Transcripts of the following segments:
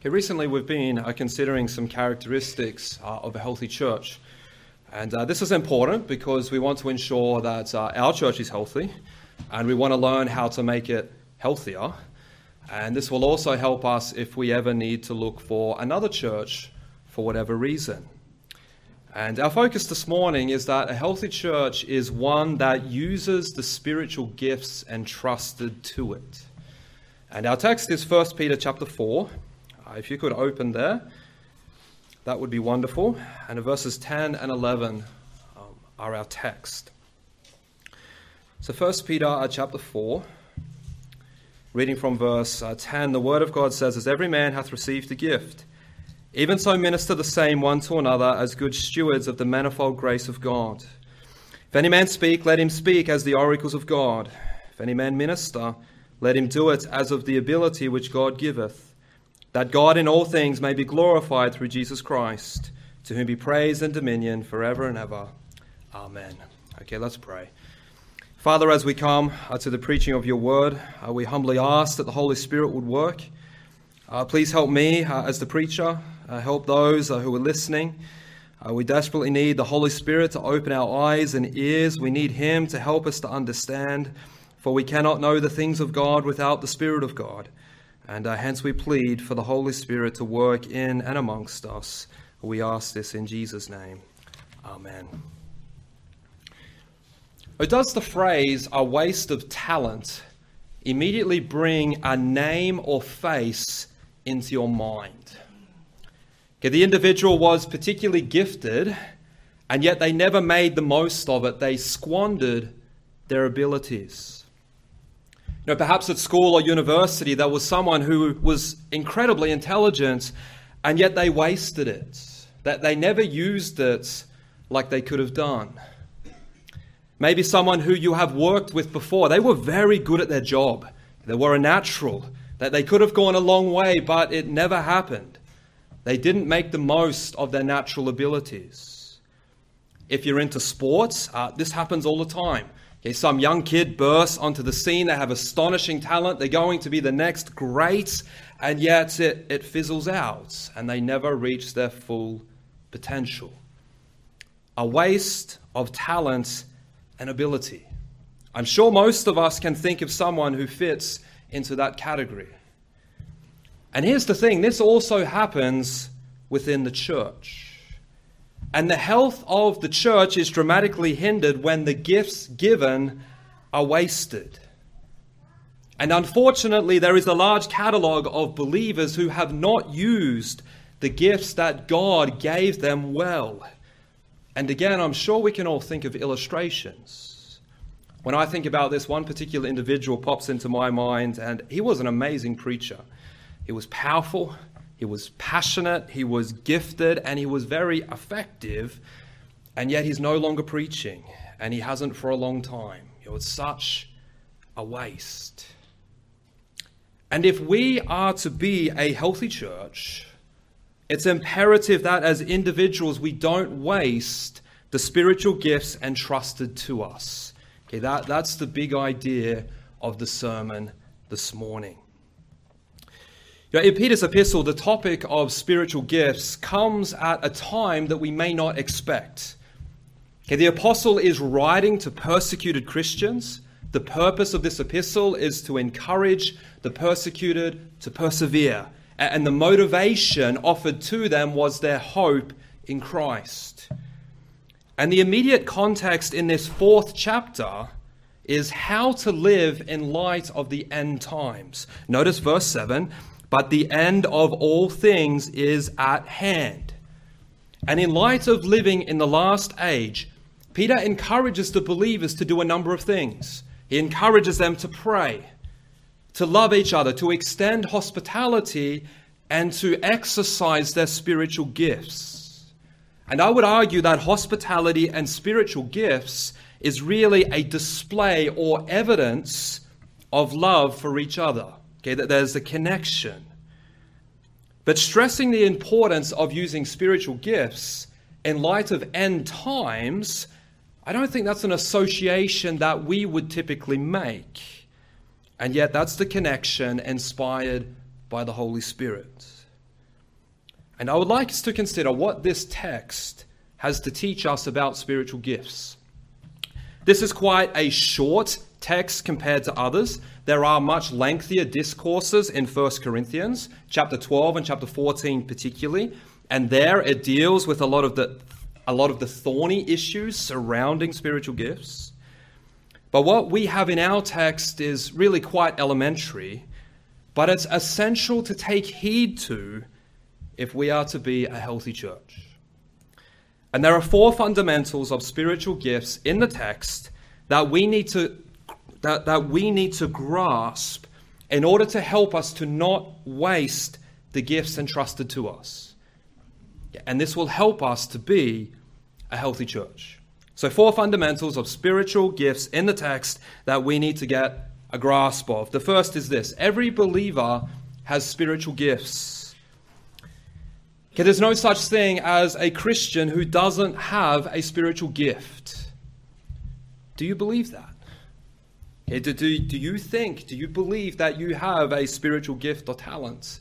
Okay, recently we've been uh, considering some characteristics uh, of a healthy church. And uh, this is important because we want to ensure that uh, our church is healthy and we want to learn how to make it healthier. And this will also help us if we ever need to look for another church for whatever reason. And our focus this morning is that a healthy church is one that uses the spiritual gifts entrusted to it. And our text is 1 Peter chapter 4. If you could open there, that would be wonderful. And verses 10 and 11 um, are our text. So 1 Peter uh, chapter 4, reading from verse uh, 10, the word of God says, As every man hath received a gift, even so minister the same one to another as good stewards of the manifold grace of God. If any man speak, let him speak as the oracles of God. If any man minister, let him do it as of the ability which God giveth that God in all things may be glorified through Jesus Christ, to whom be praise and dominion forever and ever. Amen. Okay, let's pray. Father, as we come uh, to the preaching of your word, uh, we humbly ask that the Holy Spirit would work. Uh, please help me uh, as the preacher, uh, help those uh, who are listening. we desperately need the Holy Spirit to open our eyes and ears. We need Him to help us to understand, for we cannot know the things of God without the Spirit of God. And uh, hence we plead for the Holy Spirit to work in and amongst us. We ask this in Jesus' name. Amen. Or does the phrase a waste of talent immediately bring a name or face into your mind? Okay, the individual was particularly gifted, and yet they never made the most of it. They squandered their abilities know, perhaps at school or university, there was someone who was incredibly intelligent, and yet they wasted it. That they never used it like they could have done. Maybe someone who you have worked with before, they were very good at their job. They were a natural, that they could have gone a long way, but it never happened. They didn't make the most of their natural abilities. If you're into sports, uh, this happens all the time. Okay, some young kid bursts onto the scene. They have astonishing talent. They're going to be the next great, and yet it, it fizzles out and they never reach their full potential. A waste of talent and ability. I'm sure most of us can think of someone who fits into that category. And here's the thing this also happens within the church. And the health of the church is dramatically hindered when the gifts given are wasted. And unfortunately, there is a large catalogue of believers who have not used the gifts that God gave them well. And again, I'm sure we can all think of illustrations. When I think about this, one particular individual pops into my mind, and he was an amazing preacher. He was powerful, he was passionate, he was gifted, and he was very effective, and yet he's no longer preaching, and he hasn't for a long time. It was such a waste. And if we are to be a healthy church, it's imperative that as individuals we don't waste the spiritual gifts entrusted to us. Okay, that, that's the big idea of the sermon this morning. In Peter's epistle, the topic of spiritual gifts comes at a time that we may not expect. Okay, the apostle is writing to persecuted Christians. The purpose of this epistle is to encourage the persecuted to persevere. And the motivation offered to them was their hope in Christ. And the immediate context in this fourth chapter is how to live in light of the end times. Notice verse 7 but the end of all things is at hand. And in light of living in the last age, Peter encourages the believers to do a number of things. He encourages them to pray, to love each other, to extend hospitality, and to exercise their spiritual gifts. And I would argue that hospitality and spiritual gifts is really a display or evidence of love for each other. Okay, that there's a connection. But stressing the importance of using spiritual gifts in light of end times, I don't think that's an association that we would typically make. And yet, that's the connection inspired by the Holy Spirit. And I would like us to consider what this text has to teach us about spiritual gifts. This is quite a short text compared to others. There are much lengthier discourses in 1 Corinthians, chapter 12 and chapter 14 particularly, and there it deals with a lot of the a lot of the thorny issues surrounding spiritual gifts. But what we have in our text is really quite elementary, but it's essential to take heed to if we are to be a healthy church. And there are four fundamentals of spiritual gifts in the text that we need to, that, that we need to grasp in order to help us to not waste the gifts entrusted to us. And this will help us to be a healthy church. So, four fundamentals of spiritual gifts in the text that we need to get a grasp of. The first is this every believer has spiritual gifts. Okay, there's no such thing as a Christian who doesn't have a spiritual gift. Do you believe that? Do, do, do you think, do you believe that you have a spiritual gift or talent?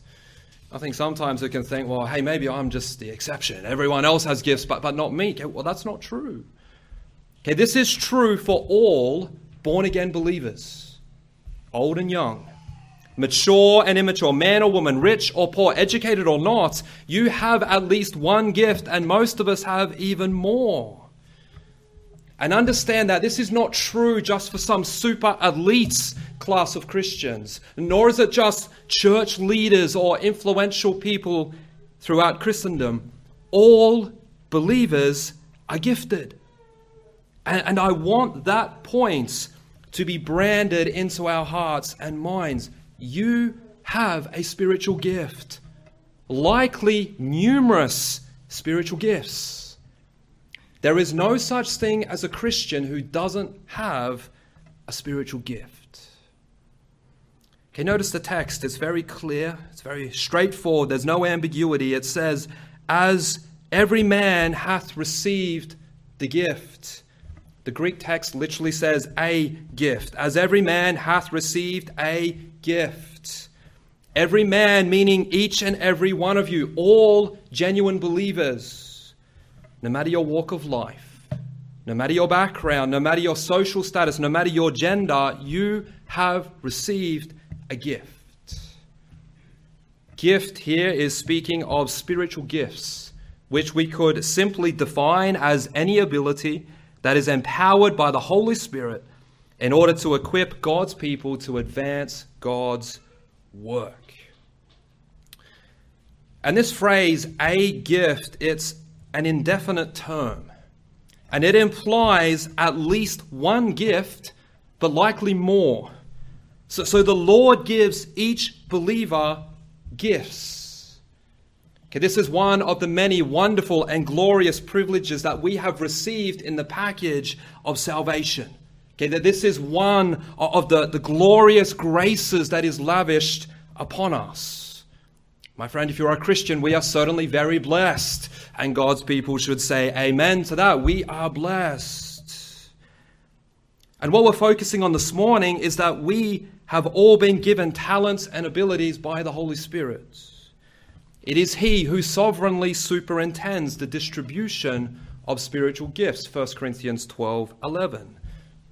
I think sometimes we can think, well, hey, maybe I'm just the exception. Everyone else has gifts, but, but not me. Okay, well, that's not true. Okay, this is true for all born again believers, old and young mature and immature, man or woman, rich or poor, educated or not, you have at least one gift, and most of us have even more. And understand that this is not true just for some super elites class of Christians, nor is it just church leaders or influential people throughout Christendom. All believers are gifted. And, and I want that point to be branded into our hearts and minds. You have a spiritual gift, likely numerous spiritual gifts. There is no such thing as a Christian who doesn't have a spiritual gift. Okay, notice the text. It's very clear, it's very straightforward, there's no ambiguity. It says, As every man hath received the gift. The Greek text literally says, a gift. As every man hath received a gift. Every man, meaning each and every one of you, all genuine believers, no matter your walk of life, no matter your background, no matter your social status, no matter your gender, you have received a gift. Gift here is speaking of spiritual gifts, which we could simply define as any ability that is empowered by the Holy Spirit in order to equip God's people to advance God's work. And this phrase, a gift, it's an indefinite term. And it implies at least one gift, but likely more. So, so the Lord gives each believer gifts. Okay, this is one of the many wonderful and glorious privileges that we have received in the package of salvation. Okay, that this is one of the, the glorious graces that is lavished upon us. My friend, if you're a Christian, we are certainly very blessed. And God's people should say amen to that. We are blessed. And what we're focusing on this morning is that we have all been given talents and abilities by the Holy Spirit. It is He who sovereignly superintends the distribution of spiritual gifts, 1 Corinthians 12 11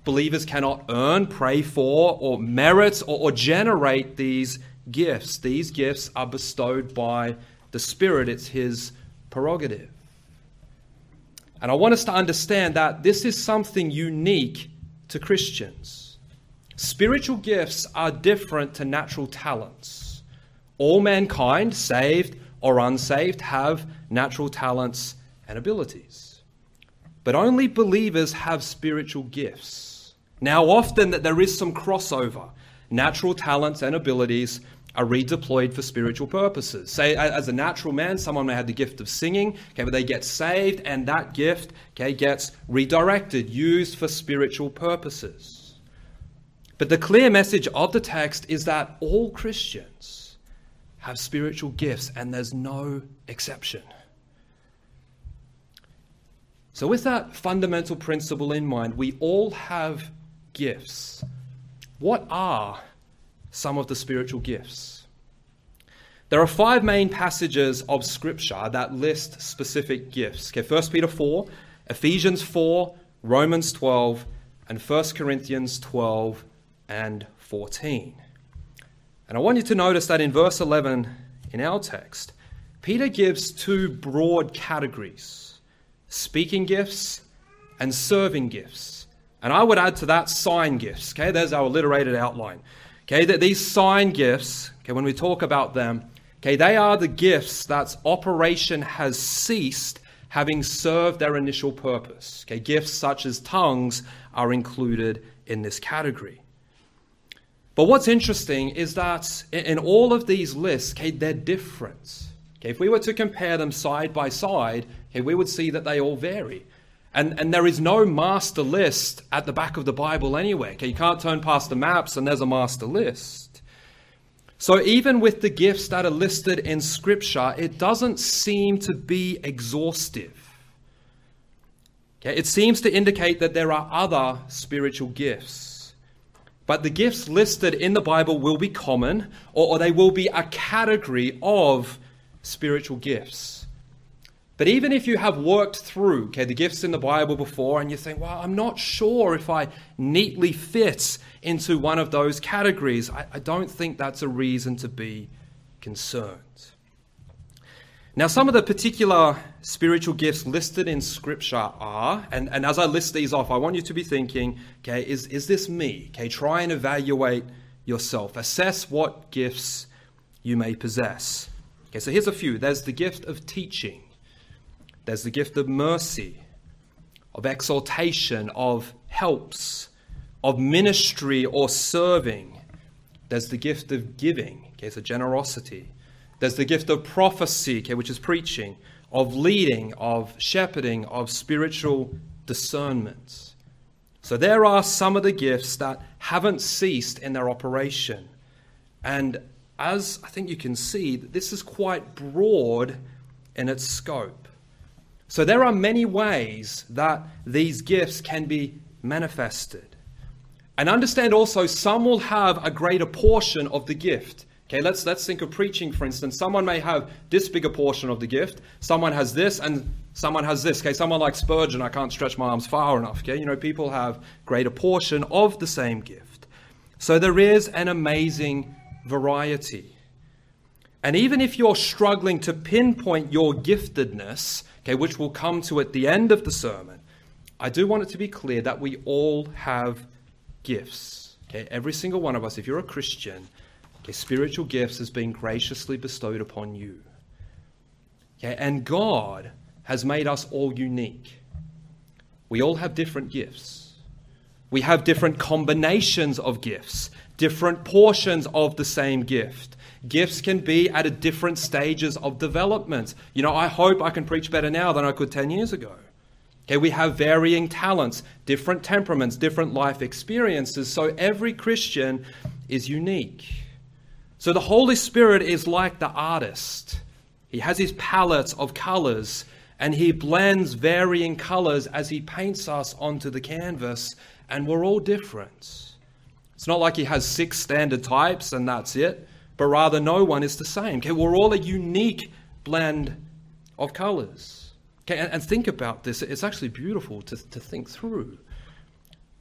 believers cannot earn, pray for, or merit or, or generate these gifts. These gifts are bestowed by the Spirit, it's His prerogative. And I want us to understand that this is something unique to Christians. Spiritual gifts are different to natural talents. All mankind, saved or unsaved, have natural talents and abilities. But only believers have spiritual gifts. Now, often that there is some crossover. Natural talents and abilities are redeployed for spiritual purposes. Say, as a natural man, someone may have the gift of singing, okay, but they get saved, and that gift okay, gets redirected, used for spiritual purposes. But the clear message of the text is that all Christians have spiritual gifts, and there's no exception. So, with that fundamental principle in mind, we all have gifts. What are some of the spiritual gifts? There are five main passages of Scripture that list specific gifts. Okay, 1 Peter 4, Ephesians 4, Romans 12, and 1 Corinthians 12 and 14. And I want you to notice that in verse 11 in our text, Peter gives two broad categories speaking gifts and serving gifts. And I would add to that sign gifts. Okay, there's our alliterated outline. Okay, that these sign gifts, okay, when we talk about them, Okay, they are the gifts that operation has ceased having served their initial purpose. Okay, gifts such as tongues are included in this category. But what's interesting is that in all of these lists, okay, they're different. Okay, if we were to compare them side by side, okay, we would see that they all vary. And, and there is no master list at the back of the Bible anywhere. Okay, you can't turn past the maps and there's a master list. So, even with the gifts that are listed in Scripture, it doesn't seem to be exhaustive. Okay? It seems to indicate that there are other spiritual gifts. But the gifts listed in the Bible will be common, or, or they will be a category of spiritual gifts. But even if you have worked through okay, the gifts in the Bible before and you think, well, I'm not sure if I neatly fit into one of those categories, I, I don't think that's a reason to be concerned. Now, some of the particular spiritual gifts listed in Scripture are, and, and as I list these off, I want you to be thinking, okay, is, is this me? Okay, try and evaluate yourself. Assess what gifts you may possess. Okay, so here's a few. There's the gift of teaching. There's the gift of mercy, of exhortation, of helps, of ministry or serving. There's the gift of giving, okay, so generosity. There's the gift of prophecy, okay, which is preaching, of leading, of shepherding, of spiritual discernment. So there are some of the gifts that haven't ceased in their operation. And as I think you can see, this is quite broad in its scope. So there are many ways that these gifts can be manifested. And understand also, some will have a greater portion of the gift. Okay, let's, let's think of preaching, for instance. Someone may have this bigger portion of the gift, someone has this, and someone has this. Okay, someone like Spurgeon, I can't stretch my arms far enough. Okay, you know, people have greater portion of the same gift. So there is an amazing variety. And even if you're struggling to pinpoint your giftedness, okay, which we'll come to at the end of the sermon, I do want it to be clear that we all have gifts. Okay, every single one of us, if you're a Christian, okay, spiritual gifts has been graciously bestowed upon you. Okay, and God has made us all unique. We all have different gifts. We have different combinations of gifts, different portions of the same gift. Gifts can be at a different stages of development. You know, I hope I can preach better now than I could 10 years ago. Okay, we have varying talents, different temperaments, different life experiences. So every Christian is unique. So the Holy Spirit is like the artist. He has his palette of colors and he blends varying colors as he paints us onto the canvas, and we're all different. It's not like he has six standard types and that's it but rather no one is the same. Okay, we're all a unique blend of colors. Okay, and, and think about this. It's actually beautiful to, to think through.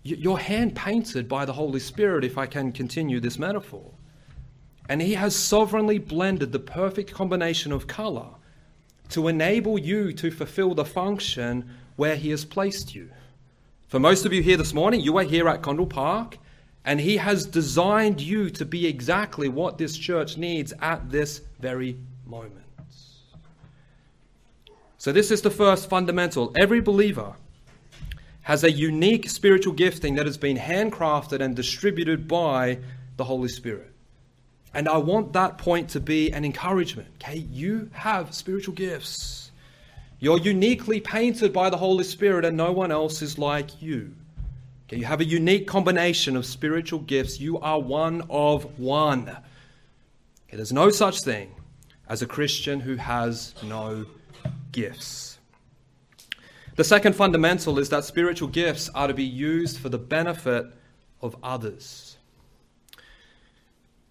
You're hand painted by the Holy Spirit, if I can continue this metaphor. And He has sovereignly blended the perfect combination of color to enable you to fulfill the function where He has placed you. For most of you here this morning, you are here at Condell Park and He has designed you to be exactly what this church needs at this very moment. So, this is the first fundamental. Every believer has a unique spiritual gifting that has been handcrafted and distributed by the Holy Spirit. And I want that point to be an encouragement. Okay, you have spiritual gifts. You're uniquely painted by the Holy Spirit, and no one else is like you. Okay, you have a unique combination of spiritual gifts. You are one of one. Okay, there's no such thing as a Christian who has no gifts. The second fundamental is that spiritual gifts are to be used for the benefit of others.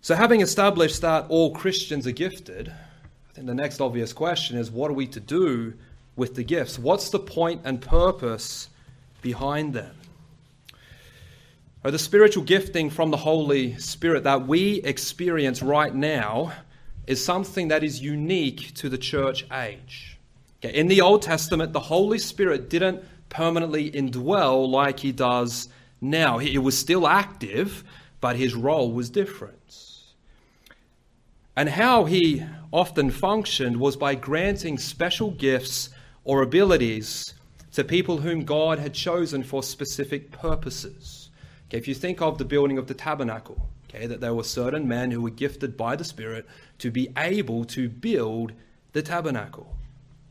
So, having established that all Christians are gifted, I think the next obvious question is what are we to do with the gifts? What's the point and purpose behind them? Or the spiritual gifting from the Holy Spirit that we experience right now is something that is unique to the church age. Okay, in the Old Testament, the Holy Spirit didn't permanently indwell like he does now. He was still active, but his role was different. And how he often functioned was by granting special gifts or abilities to people whom God had chosen for specific purposes. Okay, if you think of the building of the tabernacle, okay, that there were certain men who were gifted by the Spirit to be able to build the tabernacle.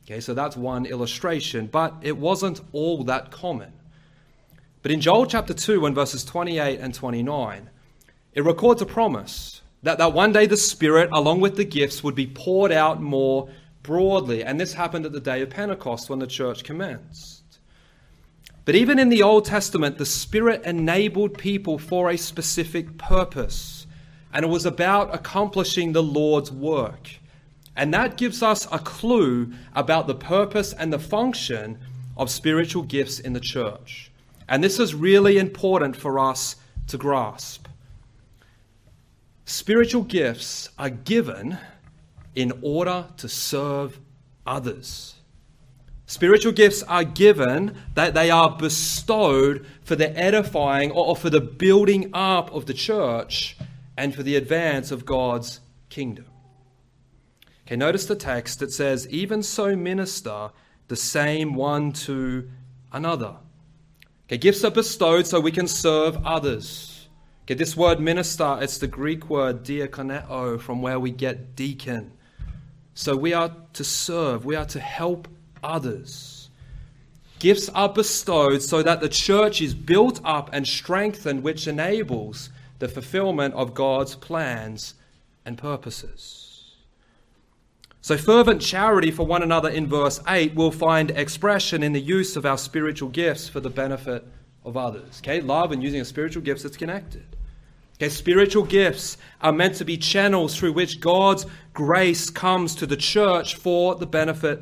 Okay, so that's one illustration, but it wasn't all that common. But in Joel chapter 2 and verses 28 and 29, it records a promise that, that one day the Spirit, along with the gifts, would be poured out more broadly. And this happened at the day of Pentecost when the church commenced. But even in the Old Testament, the Spirit enabled people for a specific purpose. And it was about accomplishing the Lord's work. And that gives us a clue about the purpose and the function of spiritual gifts in the church. And this is really important for us to grasp. Spiritual gifts are given in order to serve others. Spiritual gifts are given that they are bestowed for the edifying or for the building up of the church and for the advance of God's kingdom. Okay, notice the text that says, Even so minister the same one to another. Okay, gifts are bestowed so we can serve others. Okay, this word minister, it's the Greek word diakoneo, from where we get deacon. So we are to serve, we are to help others. Gifts are bestowed so that the church is built up and strengthened, which enables the fulfillment of God's plans and purposes. So, fervent charity for one another in verse 8 will find expression in the use of our spiritual gifts for the benefit of others. Okay, love and using a spiritual gifts that's connected. Okay, spiritual gifts are meant to be channels through which God's grace comes to the church for the benefit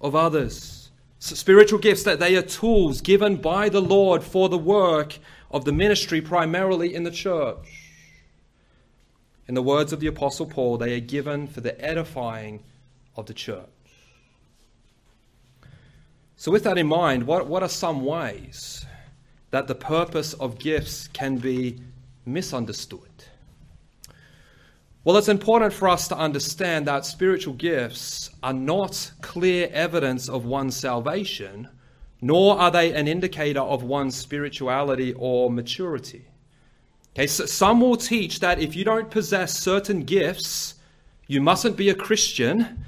of others. Spiritual gifts that they are tools given by the Lord for the work of the ministry, primarily in the church. In the words of the Apostle Paul, they are given for the edifying of the church. So, with that in mind, what, what are some ways that the purpose of gifts can be misunderstood. Well, it's important for us to understand that spiritual gifts are not clear evidence of one's salvation, nor are they an indicator of one's spirituality or maturity. Okay, so some will teach that if you don't possess certain gifts, you mustn't be a Christian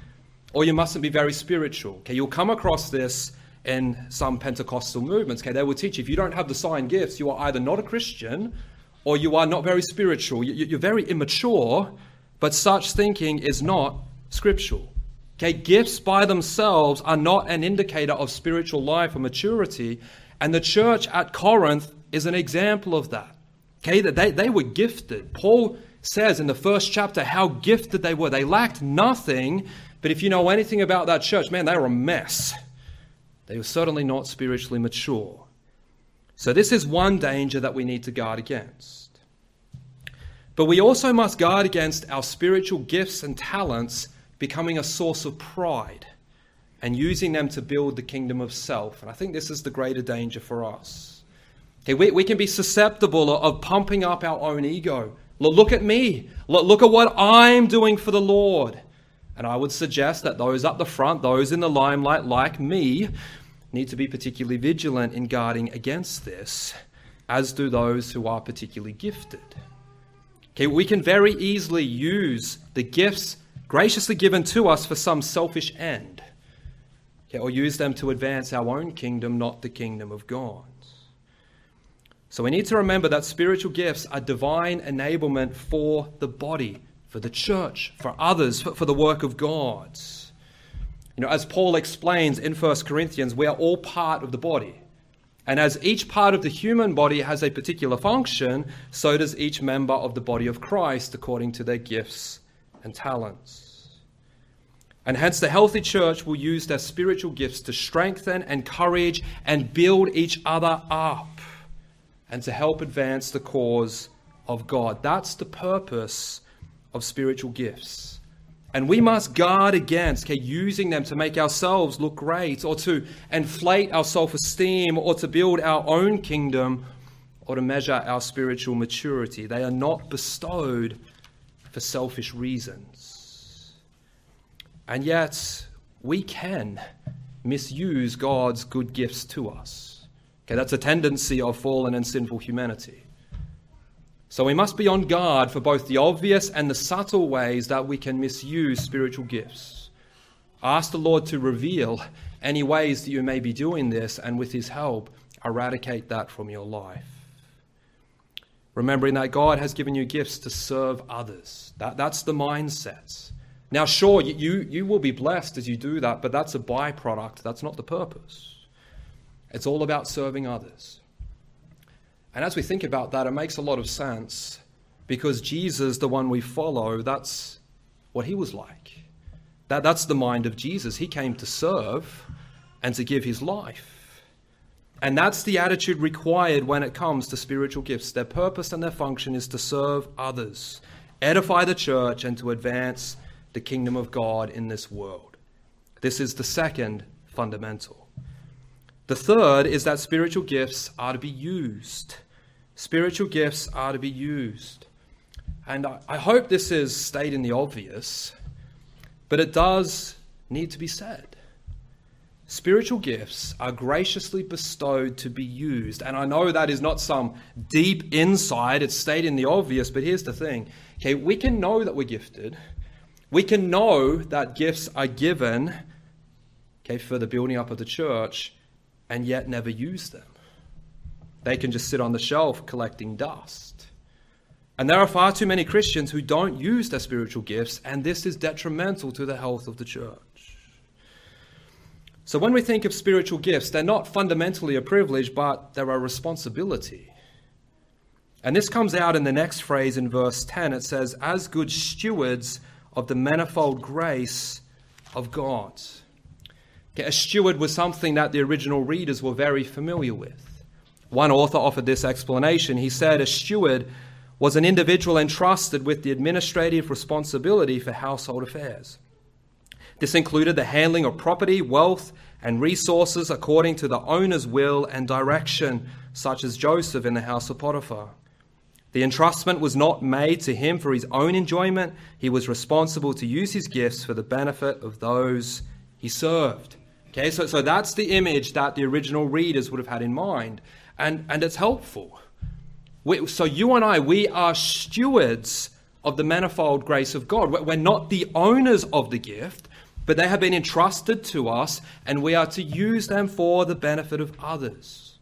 or you mustn't be very spiritual. Okay, you'll come across this in some Pentecostal movements. Okay, they will teach if you don't have the sign gifts, you are either not a Christian or you are not very spiritual. You're very immature, but such thinking is not scriptural. Okay, gifts by themselves are not an indicator of spiritual life or maturity, and the church at Corinth is an example of that. Okay, that they, they were gifted. Paul says in the first chapter how gifted they were. They lacked nothing, but if you know anything about that church, man, they were a mess. They were certainly not spiritually mature. So, this is one danger that we need to guard against. But we also must guard against our spiritual gifts and talents becoming a source of pride and using them to build the kingdom of self. And I think this is the greater danger for us. Okay, we, we can be susceptible of pumping up our own ego. Look at me. Look at what I'm doing for the Lord. And I would suggest that those up the front, those in the limelight like me, need to be particularly vigilant in guarding against this, as do those who are particularly gifted. Okay, we can very easily use the gifts graciously given to us for some selfish end, okay, or use them to advance our own kingdom, not the kingdom of God. So we need to remember that spiritual gifts are divine enablement for the body, for the church, for others, for, for the work of God. You know, as Paul explains in 1 Corinthians, we are all part of the body. And as each part of the human body has a particular function, so does each member of the body of Christ according to their gifts and talents. And hence, the healthy church will use their spiritual gifts to strengthen, encourage, and build each other up and to help advance the cause of God. That's the purpose of spiritual gifts. And we must guard against okay, using them to make ourselves look great or to inflate our self esteem or to build our own kingdom or to measure our spiritual maturity. They are not bestowed for selfish reasons. And yet, we can misuse God's good gifts to us. Okay, that's a tendency of fallen and sinful humanity. So we must be on guard for both the obvious and the subtle ways that we can misuse spiritual gifts. Ask the Lord to reveal any ways that you may be doing this, and with His help, eradicate that from your life. Remembering that God has given you gifts to serve others. That, that's the mindset. Now, sure, you, you will be blessed as you do that, but that's a byproduct. That's not the purpose. It's all about serving others. And as we think about that, it makes a lot of sense because Jesus, the one we follow, that's what he was like. That, that's the mind of Jesus. He came to serve and to give his life. And that's the attitude required when it comes to spiritual gifts. Their purpose and their function is to serve others, edify the church, and to advance the kingdom of God in this world. This is the second fundamental. The third is that spiritual gifts are to be used. Spiritual gifts are to be used. And I hope this is stating the obvious, but it does need to be said. Spiritual gifts are graciously bestowed to be used. And I know that is not some deep insight, it's stating the obvious, but here's the thing. Okay, we can know that we're gifted. We can know that gifts are given okay, for the building up of the church and yet never use them. They can just sit on the shelf collecting dust. And there are far too many Christians who don't use their spiritual gifts, and this is detrimental to the health of the church. So when we think of spiritual gifts, they're not fundamentally a privilege, but they're a responsibility. And this comes out in the next phrase in verse 10. It says, As good stewards of the manifold grace of God. Okay, a steward was something that the original readers were very familiar with. One author offered this explanation. He said, A steward was an individual entrusted with the administrative responsibility for household affairs. This included the handling of property, wealth, and resources according to the owner's will and direction, such as Joseph in the house of Potiphar. The entrustment was not made to him for his own enjoyment, he was responsible to use his gifts for the benefit of those he served. Okay, so, so that's the image that the original readers would have had in mind and, and it's helpful. We, so, you and I, we are stewards of the manifold grace of God. We're not the owners of the gift, but they have been entrusted to us, and we are to use them for the benefit of others.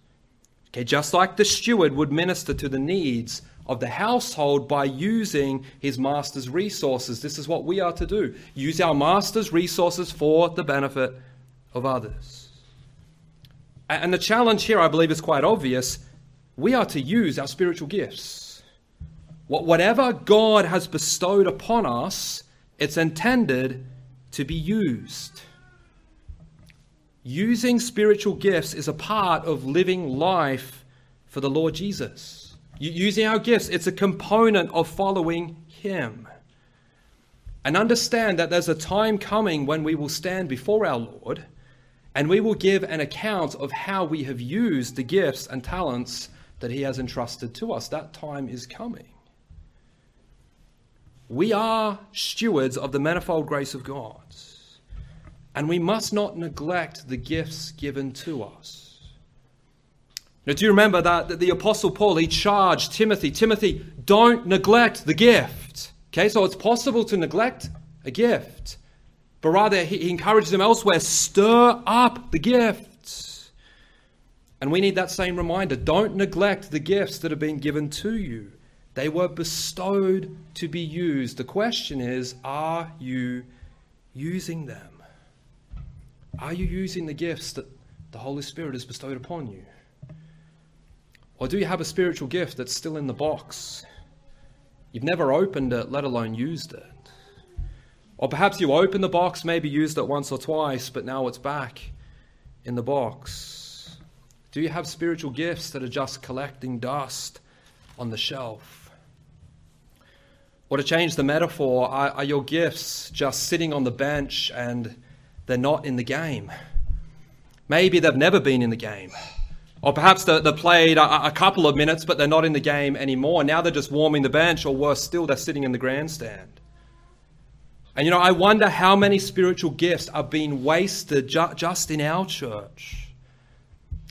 Okay, just like the steward would minister to the needs of the household by using his master's resources, this is what we are to do use our master's resources for the benefit of others. And the challenge here, I believe, is quite obvious. We are to use our spiritual gifts. Whatever God has bestowed upon us, it's intended to be used. Using spiritual gifts is a part of living life for the Lord Jesus. Using our gifts, it's a component of following Him. And understand that there's a time coming when we will stand before our Lord and we will give an account of how we have used the gifts and talents that He has entrusted to us. That time is coming. We are stewards of the manifold grace of God, and we must not neglect the gifts given to us. Now, do you remember that the Apostle Paul, he charged Timothy, Timothy, don't neglect the gift. Okay, so it's possible to neglect a gift but rather he encourages them elsewhere stir up the gifts. And we need that same reminder don't neglect the gifts that have been given to you. They were bestowed to be used. The question is are you using them? Are you using the gifts that the Holy Spirit has bestowed upon you? Or do you have a spiritual gift that's still in the box? You've never opened it, let alone used it. Or perhaps you opened the box, maybe used it once or twice, but now it's back in the box. Do you have spiritual gifts that are just collecting dust on the shelf? Or to change the metaphor, are, are your gifts just sitting on the bench and they're not in the game? Maybe they've never been in the game. Or perhaps they, they played a, a, couple of minutes, but they're not in the game anymore. Now they're just warming the bench, or worse still, they're sitting in the grandstand. And you know, I wonder how many spiritual gifts are being wasted ju- just in our church.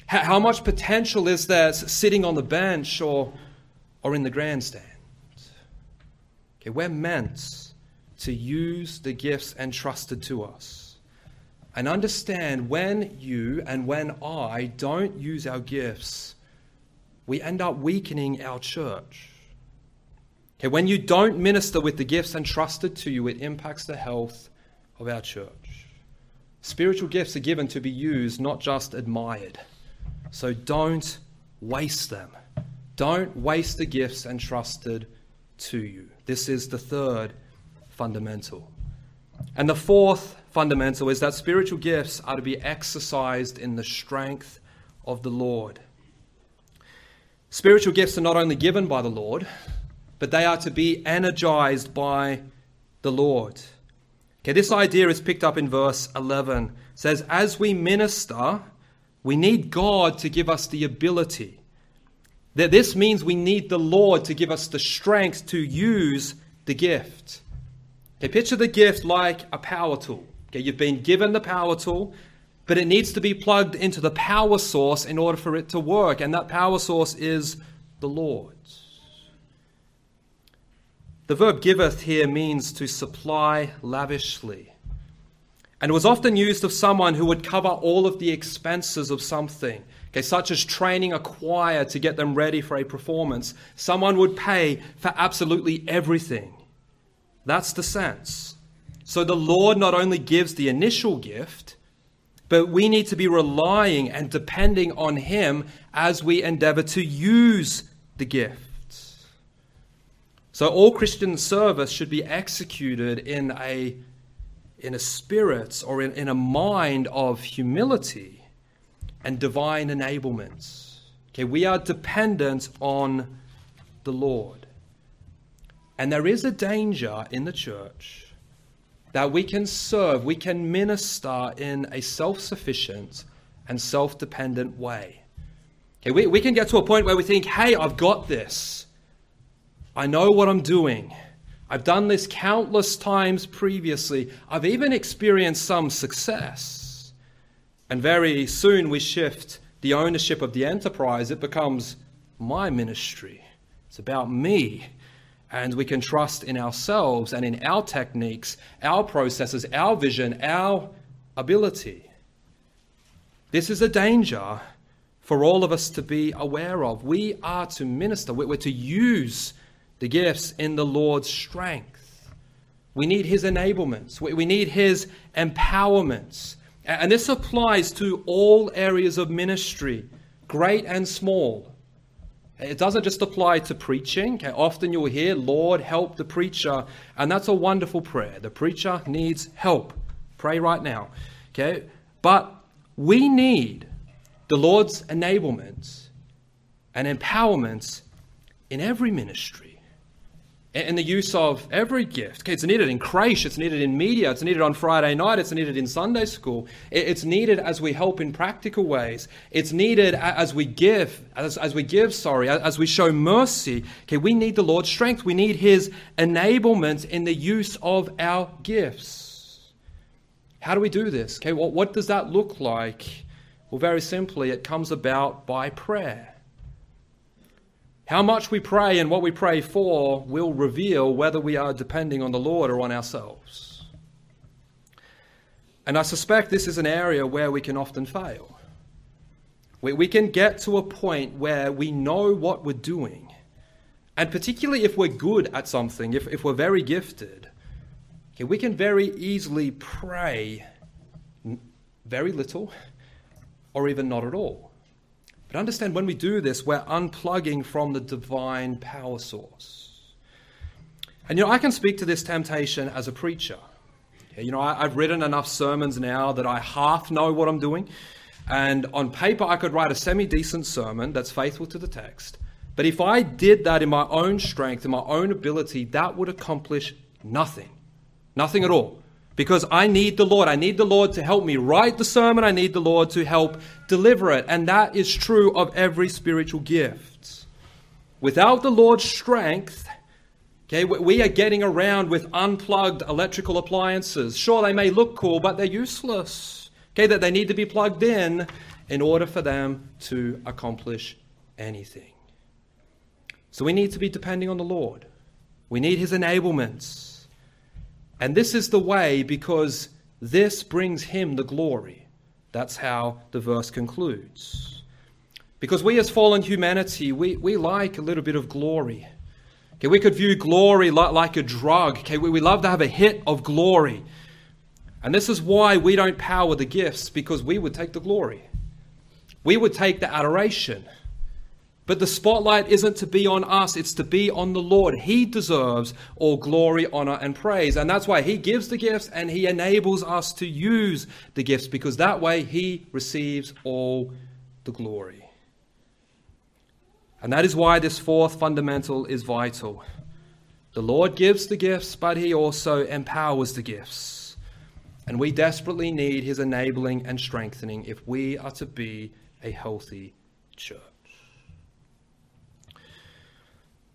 How, how much potential is there sitting on the bench or, or in the grandstand? Okay, we're meant to use the gifts entrusted to us and understand when you and when I don't use our gifts, we end up weakening our church. Okay, when you don't minister with the gifts entrusted to you, it impacts the health of our church. Spiritual gifts are given to be used, not just admired. So don't waste them. Don't waste the gifts entrusted to you. This is the third fundamental. And the fourth fundamental is that spiritual gifts are to be exercised in the strength of the Lord. Spiritual gifts are not only given by the Lord, but they are to be energized by the Lord. Okay, this idea is picked up in verse 11. It says, As we minister, we need God to give us the ability. That this means we need the Lord to give us the strength to use the gift. Okay, picture the gift like a power tool. Okay, you've been given the power tool, but it needs to be plugged into the power source in order for it to work, and that power source is the Lord. The verb giveth here means to supply lavishly. And was often used of someone who would cover all of the expenses of something, okay, such as training a choir to get them ready for a performance. Someone would pay for absolutely everything. That's the sense. So the Lord not only gives the initial gift, but we need to be relying and depending on Him as we endeavor to use the gift. So all Christian service should be executed in a, in a spirit or in, in a mind of humility and divine enablement. Okay, we are dependent on the Lord. And there is a danger in the church that we can serve, we can minister in a self sufficient and self dependent way. Okay, we, we can get to a point where we think, hey, I've got this. I know what I'm doing. I've done this countless times previously. I've even experienced some success. And very soon we shift the ownership of the enterprise. It becomes my ministry. It's about me and we can trust in ourselves and in our techniques, our processes, our vision, our ability. This is a danger for all of us to be aware of. We are to minister, we're to use the gifts in the Lord's strength. We need His enablements, we need His empowerments. And this applies to all areas of ministry, great and small. It doesn't just apply to preaching. Okay? Often you'll hear, Lord, help the preacher. And that's a wonderful prayer. The preacher needs help. Pray right now. Okay? But we need the Lord's enablement and empowerment in every ministry in the use of every gift. It's needed in creche, it's needed in media, it's needed on Friday night, it's needed in Sunday school. It's needed as we help in practical ways. It's needed as we give, as, as we give, sorry, as we show mercy. Okay, we need the Lord's strength. We need His enablement in the use of our gifts. How do we do this? Okay, well, what does that look like? Well, very simply, it comes about by prayer. How much we pray and what we pray for will reveal whether we are depending on the Lord or on ourselves. And I suspect this is an area where we can often fail. We, we can get to a point where we know what we're doing. And particularly if we're good at something, if, if we're very gifted, okay, we can very easily pray very little or even not at all. But understand when we do this, we're unplugging from the divine power source. And you know, I can speak to this temptation as a preacher. You know, I, have written enough sermons now that I half know what I'm doing. And on paper, I could write a semi decent sermon that's faithful to the text. But if I did that in my own strength, in my own ability, that would accomplish nothing. Nothing at all. Because I need the Lord. I need the Lord to help me write the sermon. I need the Lord to help deliver it. And that is true of every spiritual gift. Without the Lord's strength, okay, we are getting around with unplugged electrical appliances. Sure, they may look cool, but they're useless. Okay, that they need to be plugged in in order for them to accomplish anything. So we need to be depending on the Lord. We need His enablements. And this is the way because this brings Him the glory. That's how the verse concludes. Because we, as fallen humanity, we, we like a little bit of glory. Okay, we could view glory like, like a drug. Okay, we, we love to have a hit of glory. And this is why we don't power the gifts, because we would take the glory. We would take the adoration. But the spotlight isn't to be on us, it's to be on the Lord. He deserves all glory, honor, and praise. And that's why He gives the gifts and He enables us to use the gifts, because that way He receives all the glory. And that is why this fourth fundamental is vital. The Lord gives the gifts, but He also empowers the gifts. And we desperately need His enabling and strengthening if we are to be a healthy church.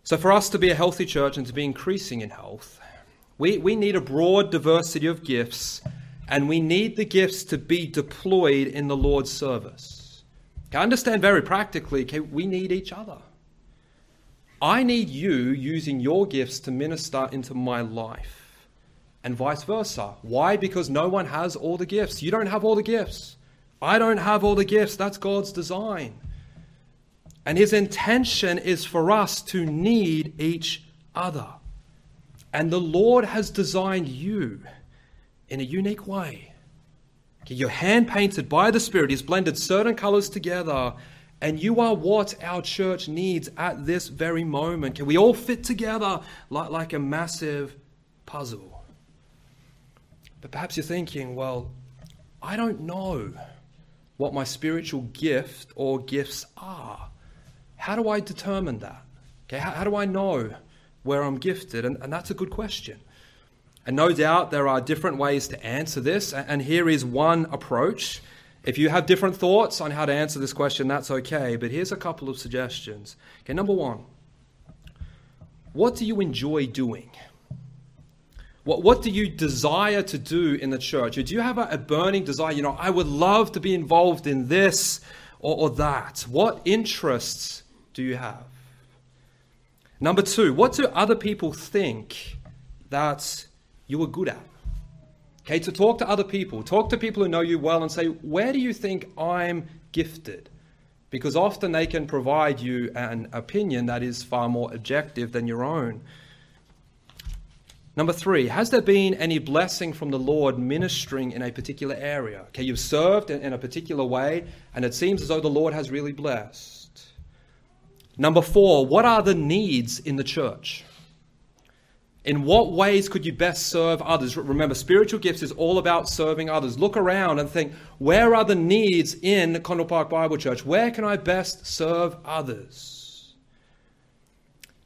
So, for us to be a healthy church and to be increasing in health, we, we need a broad diversity of gifts, and we need the gifts to be deployed in the Lord's service. Okay, understand very practically, okay, we need each other. I need you using your gifts to minister into my life, and vice versa. Why? Because no one has all the gifts. You don't have all the gifts. I don't have all the gifts. That's God's design. And his intention is for us to need each other. And the Lord has designed you in a unique way. You're hand painted by the Spirit. He's blended certain colors together, and you are what our church needs at this very moment. Can we all fit together like, like a massive puzzle? But perhaps you're thinking, well, I don't know what my spiritual gift or gifts are. How do I determine that? Okay, how, how do I know where I'm gifted? And, and that's a good question. And no doubt there are different ways to answer this, and here is one approach. If you have different thoughts on how to answer this question, that's okay, but here's a couple of suggestions. Okay, number one, what do you enjoy doing? What, what do you desire to do in the church? Or do you have a, a burning desire? You know, I would love to be involved in this or, or that. What interests do you have? Number two, what do other people think that you are good at? Okay, to talk to other people, talk to people who know you well and say, where do you think I'm gifted? Because often they can provide you an opinion that is far more objective than your own. Number three, has there been any blessing from the Lord ministering in a particular area? Okay, you've served in, a particular way, and it seems as though the Lord has really blessed. Number four, what are the needs in the church? In what ways could you best serve others? Remember, spiritual gifts is all about serving others. Look around and think, where are the needs in Condell Park Bible Church? Where can I best serve others?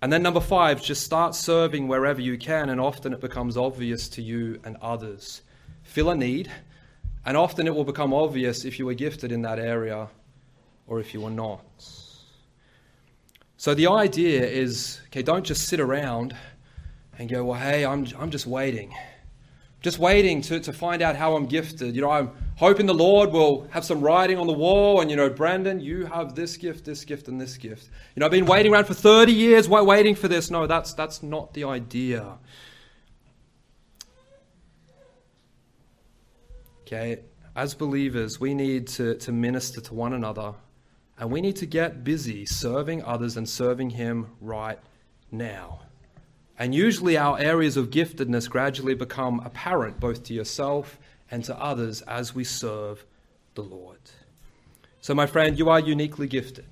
And then number five, just start serving wherever you can, and often it becomes obvious to you and others. Fill a need, and often it will become obvious if you are gifted in that area or if you are not. So the idea is okay, don't just sit around and go, well, hey, I'm, I'm just waiting. Just waiting to, to find out how I'm gifted. You know, I'm hoping the Lord will have some writing on the wall and, you know, Brandon, you have this gift, this gift, and this gift. You know, I've been waiting around for 30 years waiting for this. No, that's, that's not the idea. Okay, as believers, we need to, to minister to one another and we need to get busy serving others and serving Him right now. And usually, our areas of giftedness gradually become apparent both to yourself and to others as we serve the Lord. So, my friend, you are uniquely gifted.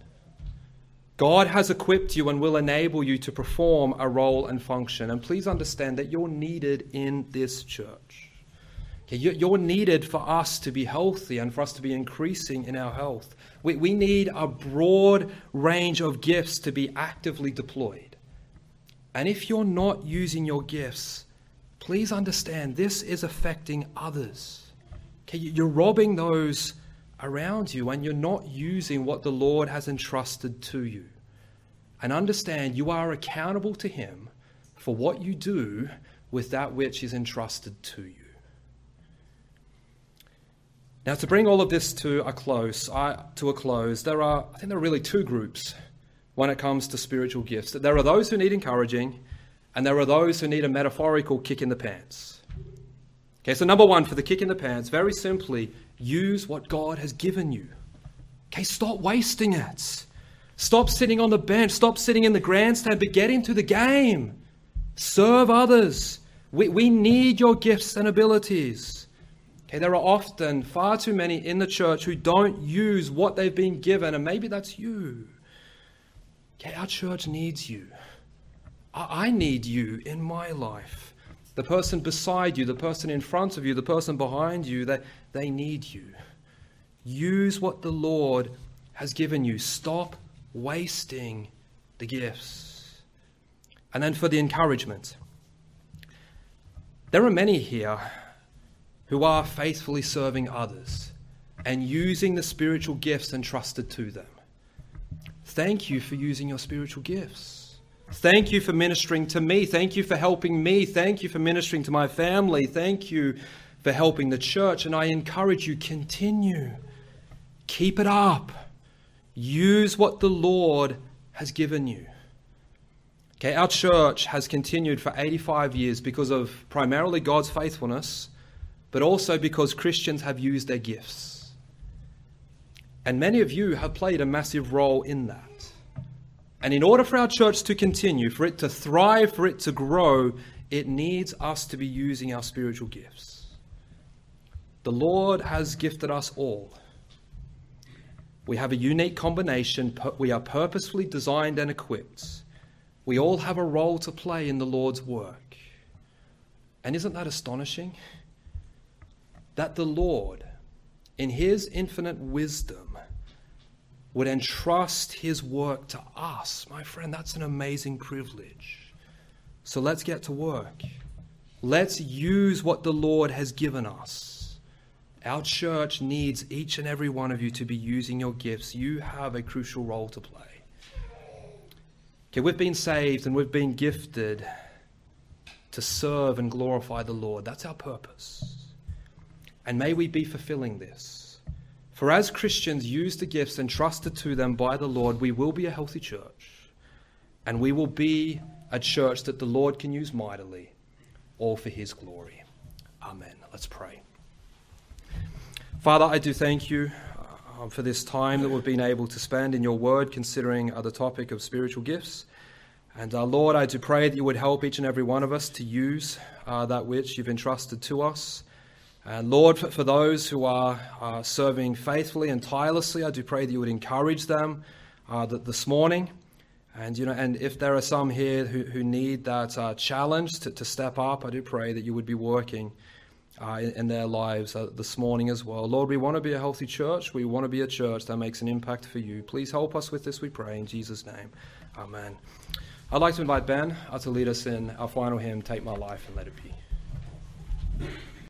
God has equipped you and will enable you to perform a role and function. And please understand that you're needed in this church. Okay, you're needed for us to be healthy and for us to be increasing in our health. We, we need a broad range of gifts to be actively deployed. And if you're not using your gifts, please understand this is affecting others. Okay, you're robbing those around you and you're not using what the Lord has entrusted to you. And understand you are accountable to Him for what you do with that which is entrusted to you. Now, to bring all of this to a close, I, to a close, there are I think there are really two groups when it comes to spiritual gifts. That There are those who need encouraging, and there are those who need a metaphorical kick in the pants. Okay, so number one for the kick in the pants, very simply, use what God has given you. Okay, stop wasting it. Stop sitting on the bench. Stop sitting in the grandstand, but get into the game. Serve others. We, we need your gifts and abilities. Okay, there are often far too many in the church who don't use what they've been given, and maybe that's you. Okay, our church needs you. I, need you in my life. The person beside you, the person in front of you, the person behind you, they, they need you. Use what the Lord has given you. Stop wasting the gifts. And then for the encouragement. There are many here who are faithfully serving others and using the spiritual gifts entrusted to them. Thank you for using your spiritual gifts. Thank you for ministering to me. Thank you for helping me. Thank you for ministering to my family. Thank you for helping the church. And I encourage you, continue. Keep it up. Use what the Lord has given you. Okay, our church has continued for 85 years because of primarily God's faithfulness but also because Christians have used their gifts. And many of you have played a massive role in that. And in order for our church to continue, for it to thrive, for it to grow, it needs us to be using our spiritual gifts. The Lord has gifted us all. We have a unique combination. We are purposefully designed and equipped. We all have a role to play in the Lord's work. And isn't that astonishing? That the Lord, in his infinite wisdom, would entrust his work to us. My friend, that's an amazing privilege. So let's get to work. Let's use what the Lord has given us. Our church needs each and every one of you to be using your gifts. You have a crucial role to play. Okay, we've been saved and we've been gifted to serve and glorify the Lord. That's our purpose. And may we be fulfilling this. For as Christians use the gifts entrusted to them by the Lord, we will be a healthy church. And we will be a church that the Lord can use mightily, all for his glory. Amen. Let's pray. Father, I do thank you uh, for this time that we've been able to spend in your word, considering uh, the topic of spiritual gifts. And uh, Lord, I do pray that you would help each and every one of us to use uh, that which you've entrusted to us. And Lord, for, for those who are uh, serving faithfully and tirelessly, I do pray that you would encourage them uh, that this morning. And, you know, and if there are some here who, who need that uh, challenge to, to step up, I do pray that you would be working uh, in, in, their lives uh, this morning as well. Lord, we want to be a healthy church. We want to be a church that makes an impact for you. Please help us with this, we pray, in Jesus' name. Amen. I'd like to invite Ben uh, to lead us in our final hymn, Take My Life and Let It Be.